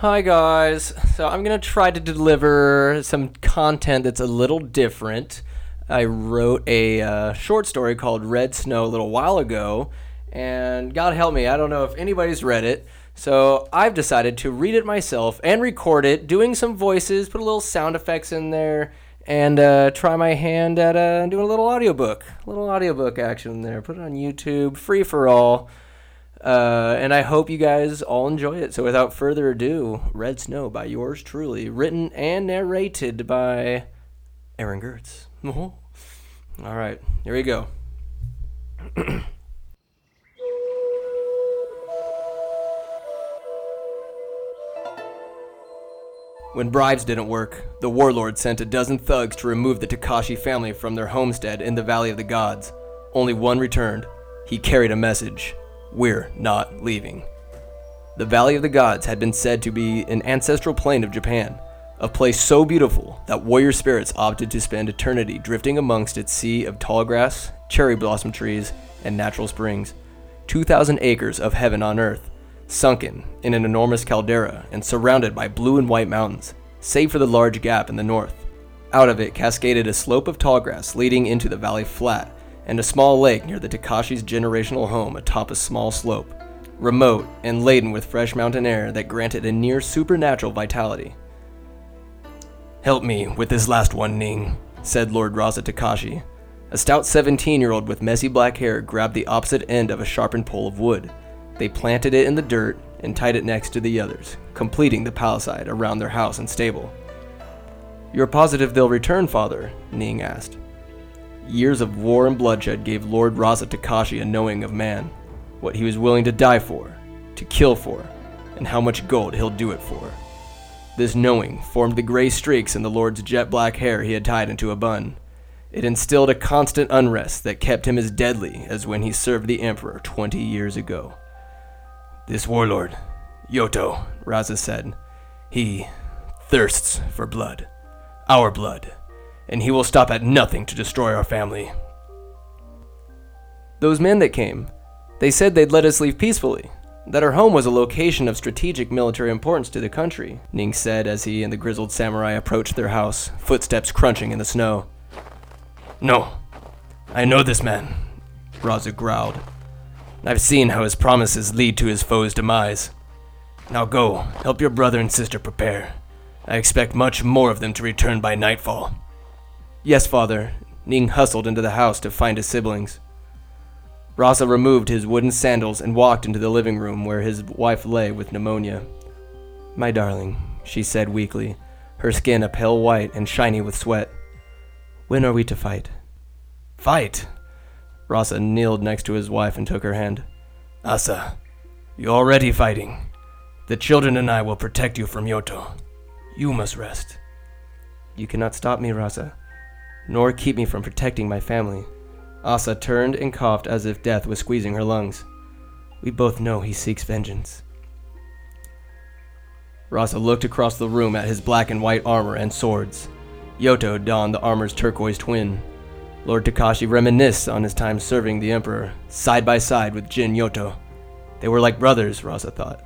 Hi guys. So I'm going to try to deliver some content that's a little different. I wrote a uh, short story called Red Snow a little while ago, and God help me, I don't know if anybody's read it. So I've decided to read it myself and record it, doing some voices, put a little sound effects in there, and uh, try my hand at uh, doing a little audiobook. A little audiobook action there. Put it on YouTube, free for all. Uh, and I hope you guys all enjoy it. So without further ado, Red Snow by yours truly, written and narrated by Aaron Gertz. all right, here we go. When bribes didn't work, the warlord sent a dozen thugs to remove the Takashi family from their homestead in the Valley of the Gods. Only one returned. He carried a message We're not leaving. The Valley of the Gods had been said to be an ancestral plane of Japan, a place so beautiful that warrior spirits opted to spend eternity drifting amongst its sea of tall grass, cherry blossom trees, and natural springs. 2,000 acres of heaven on earth sunken in an enormous caldera and surrounded by blue and white mountains, save for the large gap in the north. Out of it cascaded a slope of tall grass leading into the valley flat, and a small lake near the Takashi's generational home atop a small slope, remote and laden with fresh mountain air that granted a near supernatural vitality. Help me with this last one, Ning, said Lord Raza Takashi. A stout 17 year old with messy black hair grabbed the opposite end of a sharpened pole of wood they planted it in the dirt and tied it next to the others, completing the palisade around their house and stable. You're positive they'll return, father? Ning asked. Years of war and bloodshed gave Lord Raza Takashi a knowing of man, what he was willing to die for, to kill for, and how much gold he'll do it for. This knowing formed the gray streaks in the Lord's jet black hair he had tied into a bun. It instilled a constant unrest that kept him as deadly as when he served the Emperor 20 years ago. This warlord, Yoto, Raza said, he thirsts for blood. Our blood. And he will stop at nothing to destroy our family. Those men that came, they said they'd let us leave peacefully, that our home was a location of strategic military importance to the country, Ning said as he and the grizzled samurai approached their house, footsteps crunching in the snow. No, I know this man, Raza growled. I've seen how his promises lead to his foe's demise. Now go, help your brother and sister prepare. I expect much more of them to return by nightfall. Yes, father. Ning hustled into the house to find his siblings. Rasa removed his wooden sandals and walked into the living room where his wife lay with pneumonia. My darling, she said weakly, her skin a pale white and shiny with sweat. When are we to fight? Fight? Rasa kneeled next to his wife and took her hand. Asa, you're already fighting. The children and I will protect you from Yoto. You must rest. You cannot stop me, Rasa, nor keep me from protecting my family. Asa turned and coughed as if death was squeezing her lungs. We both know he seeks vengeance. Rasa looked across the room at his black and white armor and swords. Yoto donned the armor's turquoise twin. Lord Takashi reminisced on his time serving the Emperor, side by side with Jin Yoto. They were like brothers, Rasa thought.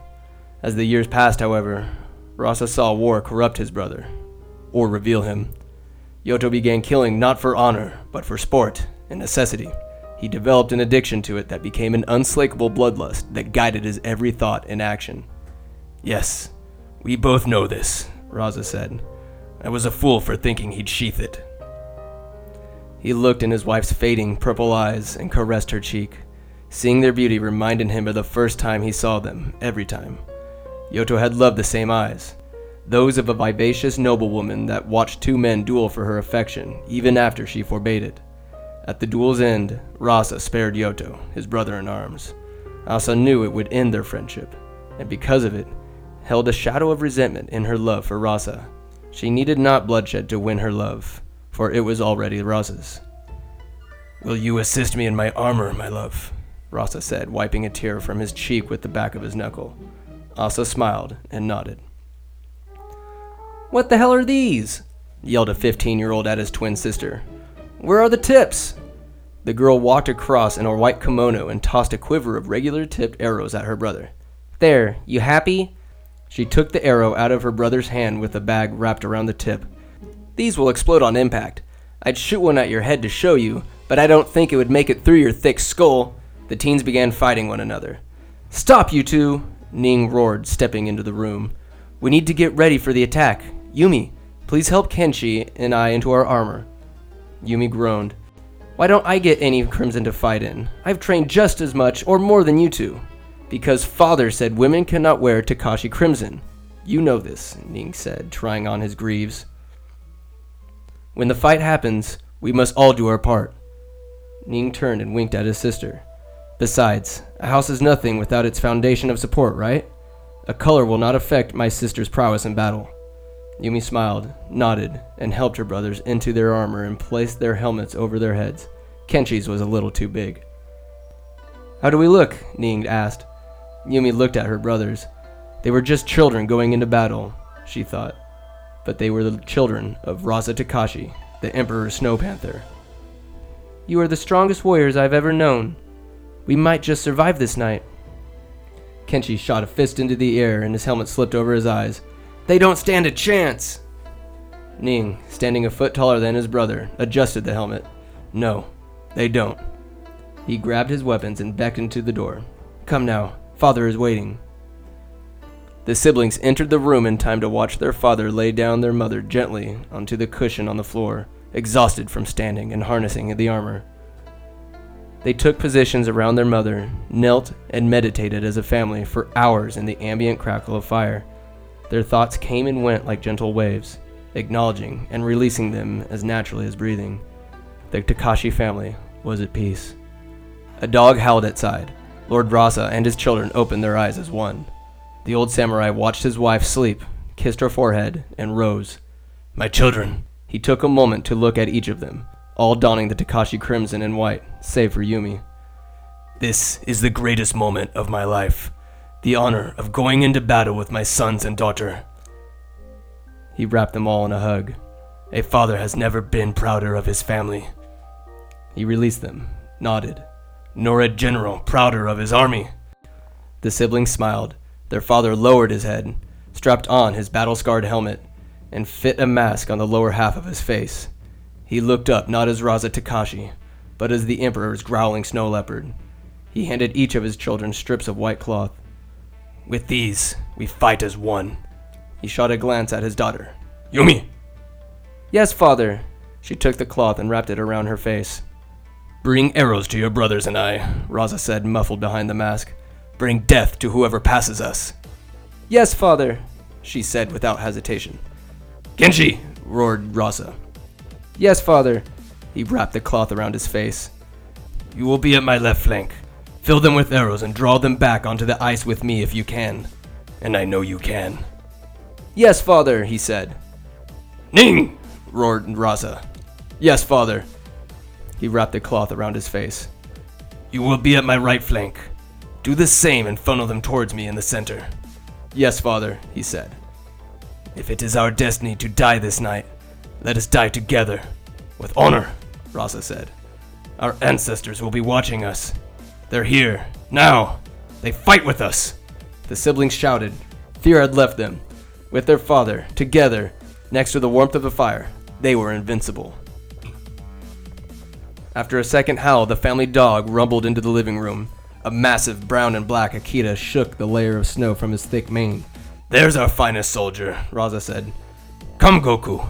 As the years passed, however, Rasa saw war corrupt his brother, or reveal him. Yoto began killing not for honor, but for sport and necessity. He developed an addiction to it that became an unslakable bloodlust that guided his every thought and action. Yes, we both know this, Raza said. I was a fool for thinking he'd sheath it. He looked in his wife's fading purple eyes and caressed her cheek. Seeing their beauty reminded him of the first time he saw them, every time. Yoto had loved the same eyes, those of a vivacious noblewoman that watched two men duel for her affection, even after she forbade it. At the duel's end, Rasa spared Yoto, his brother in arms. Asa knew it would end their friendship, and because of it, held a shadow of resentment in her love for Rasa. She needed not bloodshed to win her love for it was already Rasa's. Will you assist me in my armor, my love? Rasa said, wiping a tear from his cheek with the back of his knuckle. Asa smiled and nodded. What the hell are these? yelled a 15 year old at his twin sister. Where are the tips? The girl walked across in a white kimono and tossed a quiver of regular tipped arrows at her brother. There, you happy? She took the arrow out of her brother's hand with a bag wrapped around the tip. These will explode on impact. I'd shoot one at your head to show you, but I don't think it would make it through your thick skull. The teens began fighting one another. Stop, you two! Ning roared, stepping into the room. We need to get ready for the attack. Yumi, please help Kenshi and I into our armor. Yumi groaned. Why don't I get any crimson to fight in? I've trained just as much or more than you two. Because father said women cannot wear Takashi crimson. You know this, Ning said, trying on his greaves. When the fight happens, we must all do our part. Ning turned and winked at his sister. Besides, a house is nothing without its foundation of support, right? A color will not affect my sister's prowess in battle. Yumi smiled, nodded, and helped her brothers into their armor and placed their helmets over their heads. Kenshi's was a little too big. How do we look? Ning asked. Yumi looked at her brothers. They were just children going into battle, she thought. But they were the children of Raza Takashi, the Emperor's Snow Panther. You are the strongest warriors I've ever known. We might just survive this night. Kenshi shot a fist into the air and his helmet slipped over his eyes. They don't stand a chance! Ning, standing a foot taller than his brother, adjusted the helmet. No, they don't. He grabbed his weapons and beckoned to the door. Come now, father is waiting. The siblings entered the room in time to watch their father lay down their mother gently onto the cushion on the floor, exhausted from standing and harnessing the armor. They took positions around their mother, knelt, and meditated as a family for hours in the ambient crackle of fire. Their thoughts came and went like gentle waves, acknowledging and releasing them as naturally as breathing. The Takashi family was at peace. A dog howled outside. Lord Rasa and his children opened their eyes as one. The old samurai watched his wife sleep, kissed her forehead, and rose. My children! He took a moment to look at each of them, all donning the Takashi crimson and white, save for Yumi. This is the greatest moment of my life the honor of going into battle with my sons and daughter. He wrapped them all in a hug. A father has never been prouder of his family. He released them, nodded. Nor a general prouder of his army. The siblings smiled. Their father lowered his head, strapped on his battle scarred helmet, and fit a mask on the lower half of his face. He looked up not as Raza Takashi, but as the Emperor's growling snow leopard. He handed each of his children strips of white cloth. With these, we fight as one. He shot a glance at his daughter. Yumi! Yes, father. She took the cloth and wrapped it around her face. Bring arrows to your brothers and I, Raza said, muffled behind the mask. Bring death to whoever passes us. Yes, father, she said without hesitation. Kenshi! roared Raza. Yes, father. He wrapped the cloth around his face. You will be at my left flank. Fill them with arrows and draw them back onto the ice with me if you can. And I know you can. Yes, father, he said. Ning! roared Raza. Yes, father. He wrapped a cloth around his face. You will be at my right flank. Do the same and funnel them towards me in the center. Yes, father, he said. If it is our destiny to die this night, let us die together. With honor, Raza said. Our ancestors will be watching us, they're here. Now! They fight with us! The siblings shouted. Fear had left them. With their father, together, next to the warmth of the fire, they were invincible. After a second howl, the family dog rumbled into the living room. A massive brown and black Akita shook the layer of snow from his thick mane. There's our finest soldier, Raza said. Come, Goku.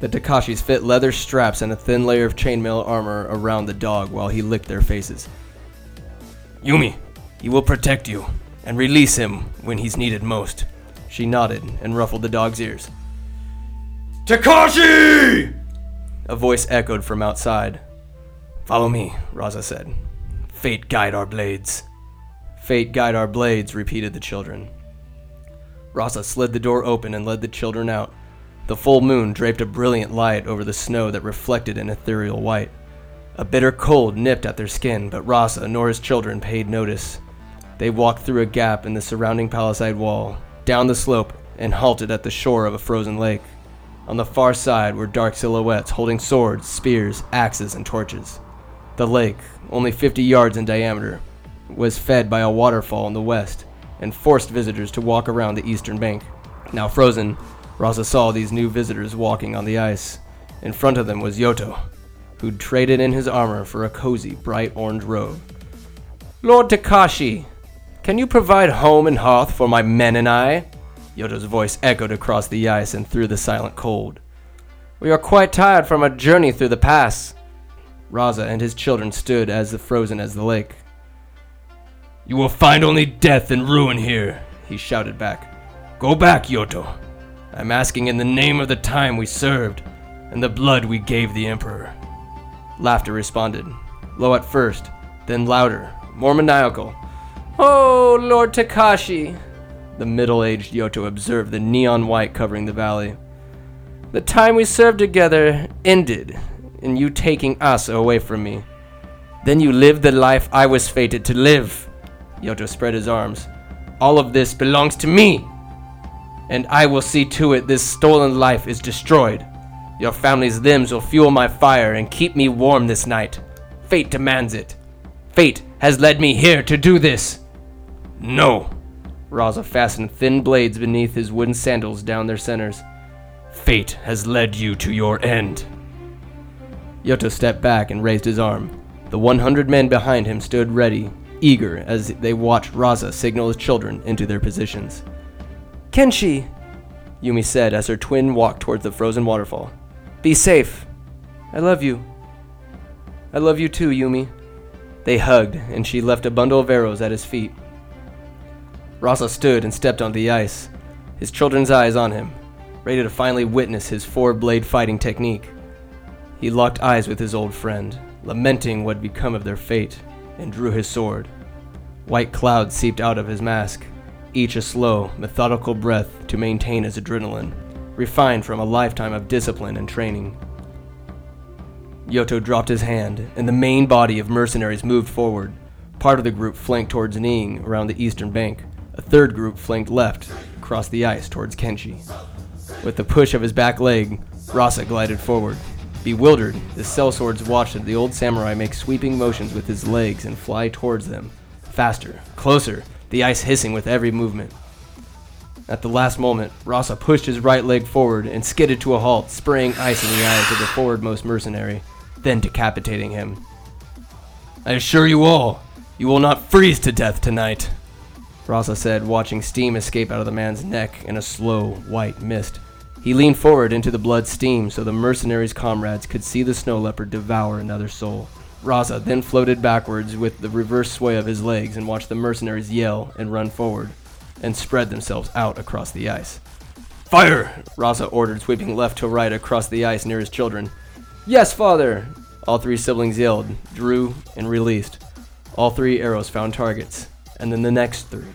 The Takashis fit leather straps and a thin layer of chainmail armor around the dog while he licked their faces. Yumi, he will protect you and release him when he's needed most. She nodded and ruffled the dog's ears. Takashi! A voice echoed from outside. Follow me, Raza said. Fate guide our blades. Fate guide our blades, repeated the children. Raza slid the door open and led the children out. The full moon draped a brilliant light over the snow that reflected an ethereal white. A bitter cold nipped at their skin, but Rasa nor his children paid notice. They walked through a gap in the surrounding palisade wall, down the slope, and halted at the shore of a frozen lake. On the far side were dark silhouettes holding swords, spears, axes, and torches. The lake, only 50 yards in diameter, was fed by a waterfall in the west, and forced visitors to walk around the eastern bank. Now frozen, Raza saw these new visitors walking on the ice. In front of them was Yoto, who'd traded in his armor for a cozy, bright orange robe. Lord Takashi, can you provide home and hearth for my men and I? Yoto's voice echoed across the ice and through the silent cold. We are quite tired from our journey through the pass. Raza and his children stood as frozen as the lake. You will find only death and ruin here, he shouted back. Go back, Yoto. I'm asking in the name of the time we served and the blood we gave the Emperor. Laughter responded, low at first, then louder, more maniacal. Oh, Lord Takashi! The middle aged Yoto observed the neon white covering the valley. The time we served together ended in you taking us away from me. Then you lived the life I was fated to live. Yoto spread his arms. All of this belongs to me! And I will see to it this stolen life is destroyed. Your family's limbs will fuel my fire and keep me warm this night. Fate demands it. Fate has led me here to do this. No. Raza fastened thin blades beneath his wooden sandals down their centers. Fate has led you to your end. Yoto stepped back and raised his arm. The 100 men behind him stood ready, eager as they watched Raza signal his children into their positions. Kenshi, Yumi said as her twin walked towards the frozen waterfall. Be safe. I love you. I love you too, Yumi. They hugged, and she left a bundle of arrows at his feet. Raza stood and stepped on the ice, his children's eyes on him, ready to finally witness his four blade fighting technique. He locked eyes with his old friend, lamenting what had become of their fate, and drew his sword. White clouds seeped out of his mask, each a slow, methodical breath to maintain his adrenaline, refined from a lifetime of discipline and training. Yoto dropped his hand, and the main body of mercenaries moved forward. Part of the group flanked towards Ning around the eastern bank, a third group flanked left, across the ice towards Kenshi. With the push of his back leg, Raza glided forward. Bewildered, the sellswords watched the old samurai make sweeping motions with his legs and fly towards them. Faster, closer, the ice hissing with every movement. At the last moment, Raza pushed his right leg forward and skidded to a halt, spraying ice in the eyes of the forwardmost mercenary, then decapitating him. I assure you all, you will not freeze to death tonight. Raza said, watching steam escape out of the man's neck in a slow, white mist. He leaned forward into the blood steam so the mercenary's comrades could see the snow leopard devour another soul. Raza then floated backwards with the reverse sway of his legs and watched the mercenaries yell and run forward, and spread themselves out across the ice. Fire! Raza ordered, sweeping left to right across the ice near his children. Yes, father! All three siblings yelled, drew, and released. All three arrows found targets, and then the next three.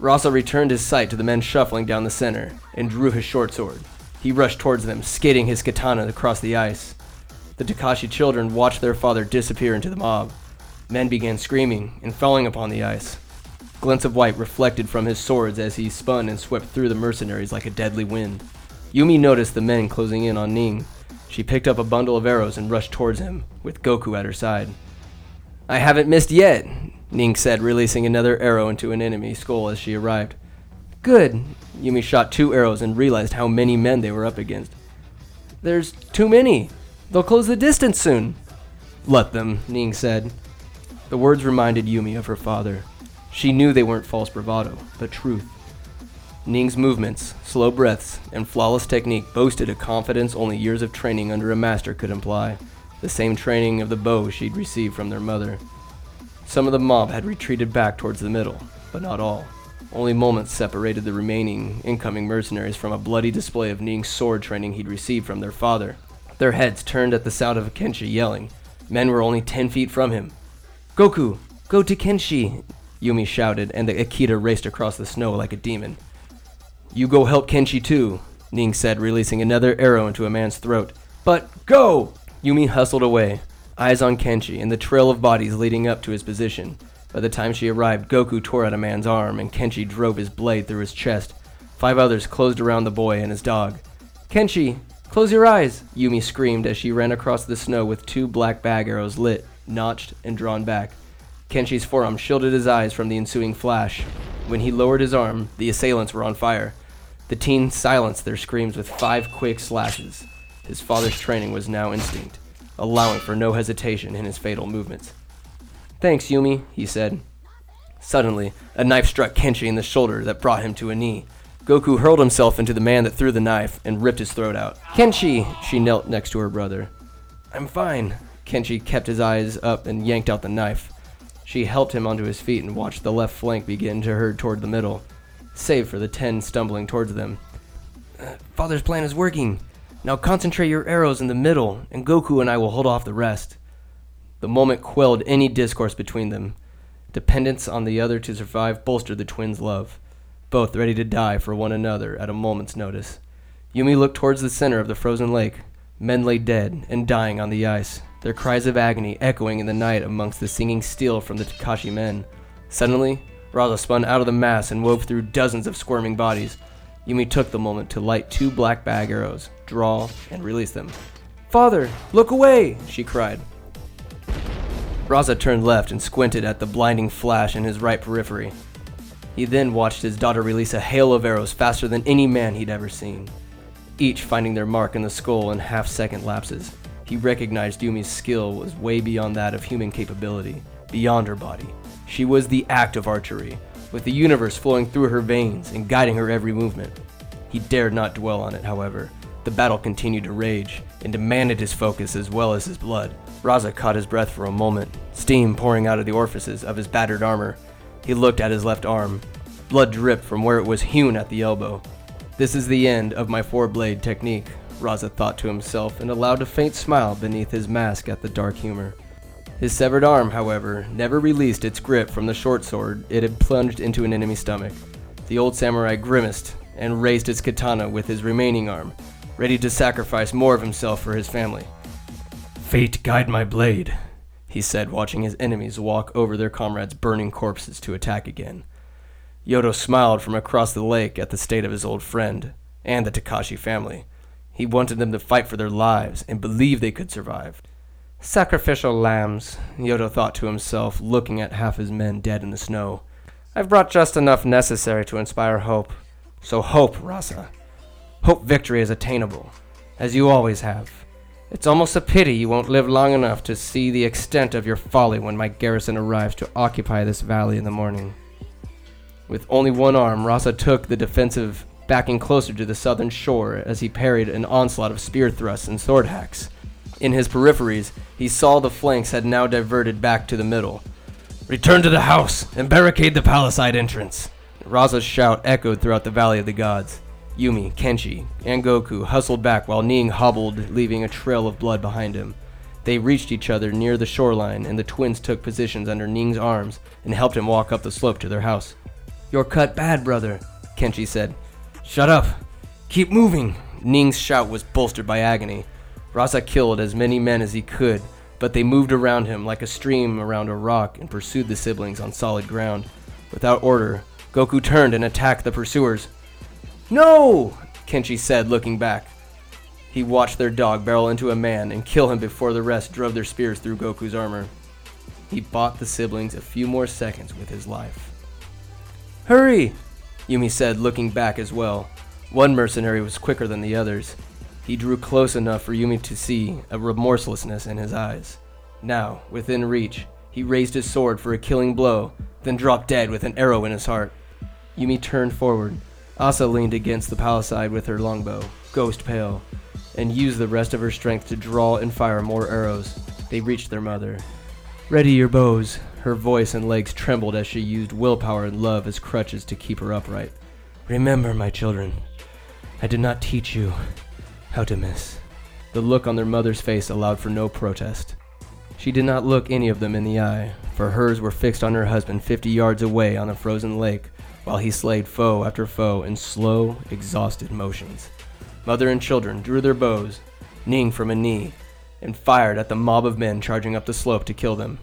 Raza returned his sight to the men shuffling down the center and drew his short sword. He rushed towards them, skidding his katana across the ice. The Takashi children watched their father disappear into the mob. Men began screaming and falling upon the ice. Glints of white reflected from his swords as he spun and swept through the mercenaries like a deadly wind. Yumi noticed the men closing in on Ning. She picked up a bundle of arrows and rushed towards him, with Goku at her side. I haven't missed yet, Ning said, releasing another arrow into an enemy skull as she arrived. Good. Yumi shot two arrows and realized how many men they were up against. There's too many. They'll close the distance soon. Let them, Ning said. The words reminded Yumi of her father. She knew they weren't false bravado, but truth. Ning's movements, slow breaths, and flawless technique boasted a confidence only years of training under a master could imply, the same training of the bow she'd received from their mother. Some of the mob had retreated back towards the middle, but not all. Only moments separated the remaining incoming mercenaries from a bloody display of Ning's sword training he'd received from their father. Their heads turned at the sound of Kenshi yelling. Men were only ten feet from him. Goku, go to Kenshi, Yumi shouted, and the Akita raced across the snow like a demon. You go help Kenshi too, Ning said, releasing another arrow into a man's throat. But go! Yumi hustled away, eyes on Kenshi and the trail of bodies leading up to his position. By the time she arrived, Goku tore at a man's arm, and Kenshi drove his blade through his chest. Five others closed around the boy and his dog. Kenshi, close your eyes! Yumi screamed as she ran across the snow with two black bag arrows lit, notched, and drawn back. Kenshi's forearm shielded his eyes from the ensuing flash. When he lowered his arm, the assailants were on fire. The teen silenced their screams with five quick slashes. His father's training was now instinct, allowing for no hesitation in his fatal movements. Thanks, Yumi, he said. Suddenly, a knife struck Kenshi in the shoulder that brought him to a knee. Goku hurled himself into the man that threw the knife and ripped his throat out. Kenshi! She knelt next to her brother. I'm fine. Kenshi kept his eyes up and yanked out the knife. She helped him onto his feet and watched the left flank begin to herd toward the middle, save for the ten stumbling towards them. Uh, Father's plan is working. Now concentrate your arrows in the middle, and Goku and I will hold off the rest. The moment quelled any discourse between them. Dependence on the other to survive bolstered the twins' love, both ready to die for one another at a moment's notice. Yumi looked towards the center of the frozen lake. Men lay dead and dying on the ice, their cries of agony echoing in the night amongst the singing steel from the Takashi men. Suddenly, Raza spun out of the mass and wove through dozens of squirming bodies. Yumi took the moment to light two black bag arrows, draw, and release them. Father, look away! she cried. Raza turned left and squinted at the blinding flash in his right periphery. He then watched his daughter release a hail of arrows faster than any man he'd ever seen, each finding their mark in the skull in half second lapses. He recognized Yumi's skill was way beyond that of human capability, beyond her body. She was the act of archery, with the universe flowing through her veins and guiding her every movement. He dared not dwell on it, however. The battle continued to rage and demanded his focus as well as his blood. Raza caught his breath for a moment, steam pouring out of the orifices of his battered armor. He looked at his left arm. Blood dripped from where it was hewn at the elbow. This is the end of my four blade technique, Raza thought to himself and allowed a faint smile beneath his mask at the dark humor. His severed arm, however, never released its grip from the short sword it had plunged into an enemy's stomach. The old samurai grimaced and raised his katana with his remaining arm, ready to sacrifice more of himself for his family. Fate guide my blade, he said, watching his enemies walk over their comrades' burning corpses to attack again. Yodo smiled from across the lake at the state of his old friend and the Takashi family. He wanted them to fight for their lives and believe they could survive. Sacrificial lambs, Yodo thought to himself, looking at half his men dead in the snow. I've brought just enough necessary to inspire hope. So hope, Raza. Hope victory is attainable, as you always have. It's almost a pity you won't live long enough to see the extent of your folly when my garrison arrives to occupy this valley in the morning. With only one arm, Raza took the defensive, backing closer to the southern shore as he parried an onslaught of spear thrusts and sword hacks. In his peripheries, he saw the flanks had now diverted back to the middle. Return to the house and barricade the palisade entrance. Raza's shout echoed throughout the Valley of the Gods. Yumi, Kenshi, and Goku hustled back while Ning hobbled, leaving a trail of blood behind him. They reached each other near the shoreline, and the twins took positions under Ning's arms and helped him walk up the slope to their house. You're cut bad, brother, Kenshi said. Shut up! Keep moving! Ning's shout was bolstered by agony. Raza killed as many men as he could, but they moved around him like a stream around a rock and pursued the siblings on solid ground. Without order, Goku turned and attacked the pursuers. No! Kenshi said, looking back. He watched their dog barrel into a man and kill him before the rest drove their spears through Goku's armor. He bought the siblings a few more seconds with his life. Hurry! Yumi said, looking back as well. One mercenary was quicker than the others. He drew close enough for Yumi to see a remorselessness in his eyes. Now, within reach, he raised his sword for a killing blow, then dropped dead with an arrow in his heart. Yumi turned forward, Asa leaned against the palisade with her longbow, ghost pale, and used the rest of her strength to draw and fire more arrows. They reached their mother. Ready your bows. Her voice and legs trembled as she used willpower and love as crutches to keep her upright. Remember, my children, I did not teach you how to miss. The look on their mother's face allowed for no protest. She did not look any of them in the eye, for hers were fixed on her husband fifty yards away on the frozen lake, while he slayed foe after foe in slow, exhausted motions. Mother and children drew their bows, Ning from a knee, and fired at the mob of men charging up the slope to kill them.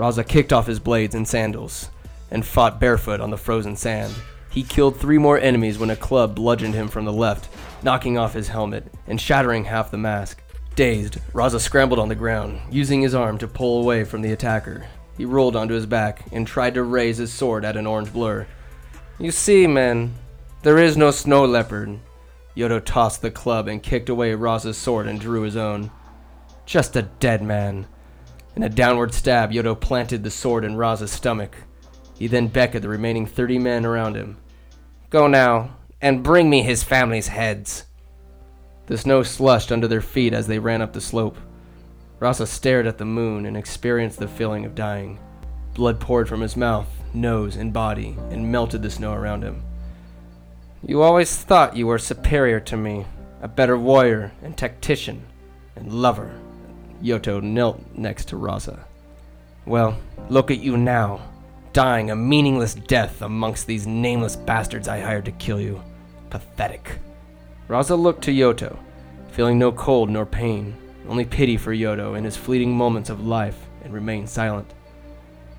Raza kicked off his blades and sandals and fought barefoot on the frozen sand. He killed three more enemies when a club bludgeoned him from the left, knocking off his helmet and shattering half the mask. Dazed, Raza scrambled on the ground, using his arm to pull away from the attacker. He rolled onto his back and tried to raise his sword at an orange blur. You see, men, there is no snow leopard. Yodo tossed the club and kicked away Raza's sword and drew his own. Just a dead man. In a downward stab, Yodo planted the sword in Raza's stomach. He then beckoned the remaining 30 men around him. Go now, and bring me his family's heads. The snow slushed under their feet as they ran up the slope. Raza stared at the moon and experienced the feeling of dying. Blood poured from his mouth, nose, and body and melted the snow around him. You always thought you were superior to me, a better warrior and tactician and lover. Yoto knelt next to Raza. Well, look at you now, dying a meaningless death amongst these nameless bastards I hired to kill you. Pathetic. Raza looked to Yoto, feeling no cold nor pain, only pity for Yodo in his fleeting moments of life, and remained silent.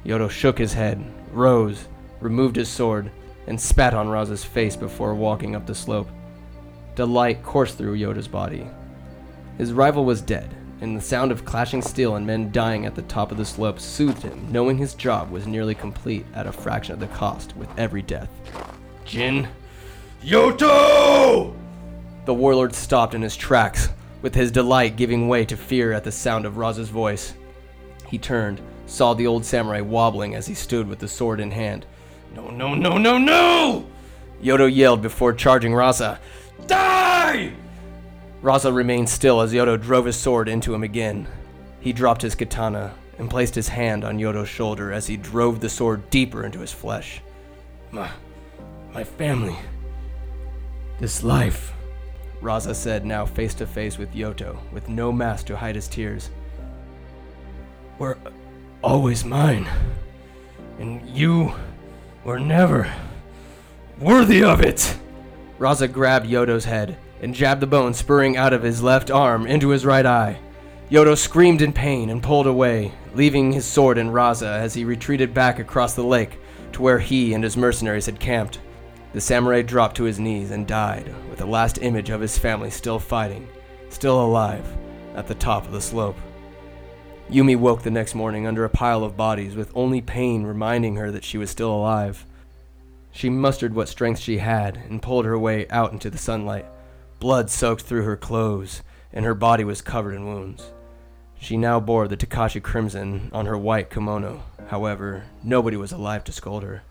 Yodo shook his head, rose, removed his sword, and spat on Raza's face before walking up the slope. Delight coursed through Yoda's body. His rival was dead, and the sound of clashing steel and men dying at the top of the slope soothed him, knowing his job was nearly complete at a fraction of the cost with every death. Jin? Yoto! The warlord stopped in his tracks, with his delight giving way to fear at the sound of Raza's voice. He turned, saw the old samurai wobbling as he stood with the sword in hand. No, no, no, no, no! Yodo yelled before charging Raza. Die! Raza remained still as Yodo drove his sword into him again. He dropped his katana and placed his hand on Yodo's shoulder as he drove the sword deeper into his flesh. My, my family. This life. Raza said, now face to face with Yoto, with no mask to hide his tears. Were always mine. And you were never worthy of it. Raza grabbed Yodo's head and jabbed the bone spurring out of his left arm into his right eye. Yodo screamed in pain and pulled away, leaving his sword in Raza as he retreated back across the lake to where he and his mercenaries had camped. The samurai dropped to his knees and died, with the last image of his family still fighting, still alive, at the top of the slope. Yumi woke the next morning under a pile of bodies, with only pain reminding her that she was still alive. She mustered what strength she had and pulled her way out into the sunlight. Blood soaked through her clothes, and her body was covered in wounds. She now bore the Takashi crimson on her white kimono. However, nobody was alive to scold her.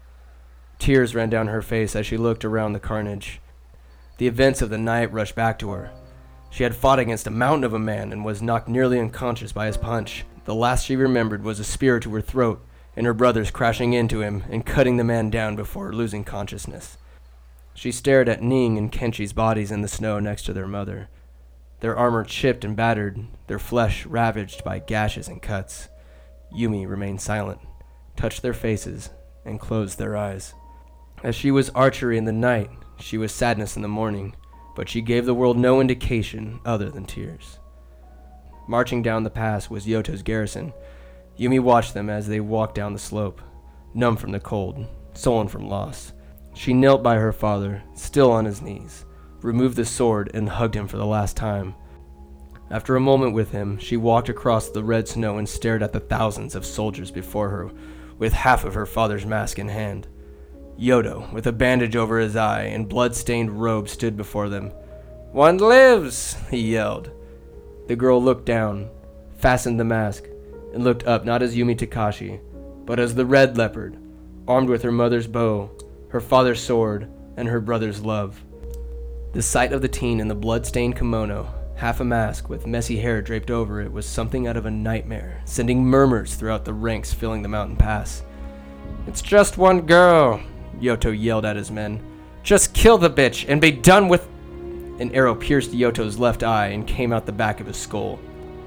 Tears ran down her face as she looked around the carnage. The events of the night rushed back to her. She had fought against a mountain of a man and was knocked nearly unconscious by his punch. The last she remembered was a spear to her throat and her brothers crashing into him and cutting the man down before losing consciousness. She stared at Ning and Kenshi's bodies in the snow next to their mother, their armor chipped and battered, their flesh ravaged by gashes and cuts. Yumi remained silent, touched their faces, and closed their eyes. As she was archery in the night, she was sadness in the morning, but she gave the world no indication other than tears. Marching down the pass was Yoto's garrison. Yumi watched them as they walked down the slope, numb from the cold, sullen from loss. She knelt by her father, still on his knees, removed the sword, and hugged him for the last time. After a moment with him, she walked across the red snow and stared at the thousands of soldiers before her, with half of her father's mask in hand. Yodo, with a bandage over his eye and blood-stained robe, stood before them. One lives, he yelled. The girl looked down, fastened the mask, and looked up not as Yumi Takashi, but as the Red Leopard, armed with her mother's bow, her father's sword, and her brother's love. The sight of the teen in the blood-stained kimono, half a mask with messy hair draped over it, was something out of a nightmare, sending murmurs throughout the ranks filling the mountain pass. It's just one girl, Yoto yelled at his men. Just kill the bitch and be done with. An arrow pierced Yoto's left eye and came out the back of his skull.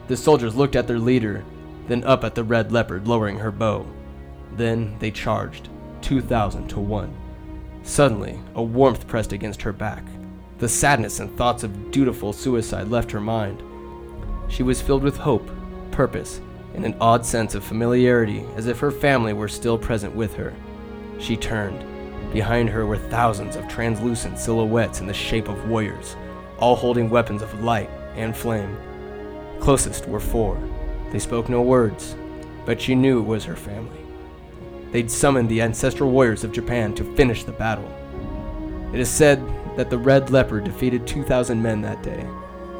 The soldiers looked at their leader, then up at the red leopard lowering her bow. Then they charged, 2,000 to 1. Suddenly, a warmth pressed against her back. The sadness and thoughts of dutiful suicide left her mind. She was filled with hope, purpose, and an odd sense of familiarity as if her family were still present with her. She turned. Behind her were thousands of translucent silhouettes in the shape of warriors, all holding weapons of light and flame. Closest were four. They spoke no words, but she knew it was her family. They'd summoned the ancestral warriors of Japan to finish the battle. It is said that the Red Leopard defeated 2,000 men that day.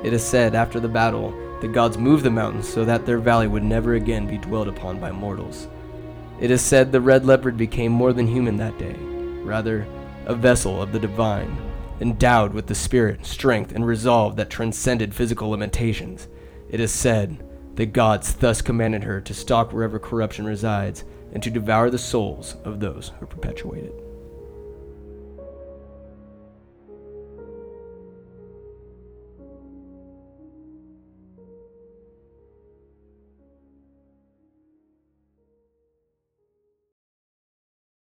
It is said after the battle, the gods moved the mountains so that their valley would never again be dwelled upon by mortals. It is said the Red Leopard became more than human that day, rather, a vessel of the divine, endowed with the spirit, strength, and resolve that transcended physical limitations. It is said the gods thus commanded her to stalk wherever corruption resides and to devour the souls of those who perpetuate it.